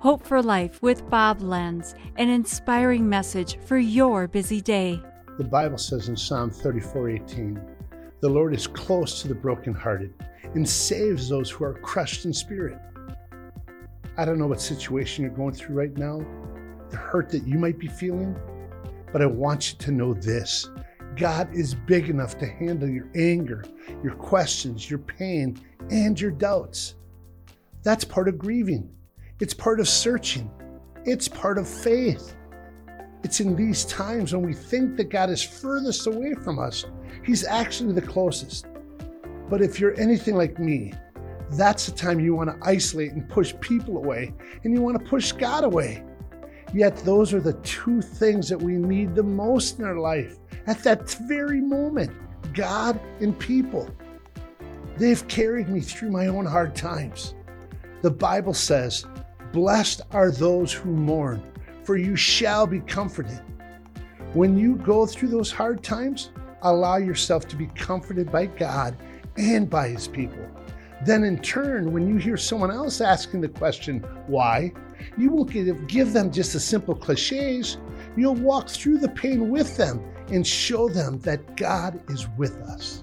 Hope for Life with Bob Lenz, an inspiring message for your busy day. The Bible says in Psalm 34:18, "The Lord is close to the brokenhearted and saves those who are crushed in spirit." I don't know what situation you're going through right now, the hurt that you might be feeling, but I want you to know this. God is big enough to handle your anger, your questions, your pain, and your doubts. That's part of grieving. It's part of searching. It's part of faith. It's in these times when we think that God is furthest away from us, He's actually the closest. But if you're anything like me, that's the time you want to isolate and push people away, and you want to push God away. Yet, those are the two things that we need the most in our life at that very moment God and people. They've carried me through my own hard times. The Bible says, Blessed are those who mourn, for you shall be comforted. When you go through those hard times, allow yourself to be comforted by God and by His people. Then, in turn, when you hear someone else asking the question, why, you won't give them just the simple cliches. You'll walk through the pain with them and show them that God is with us.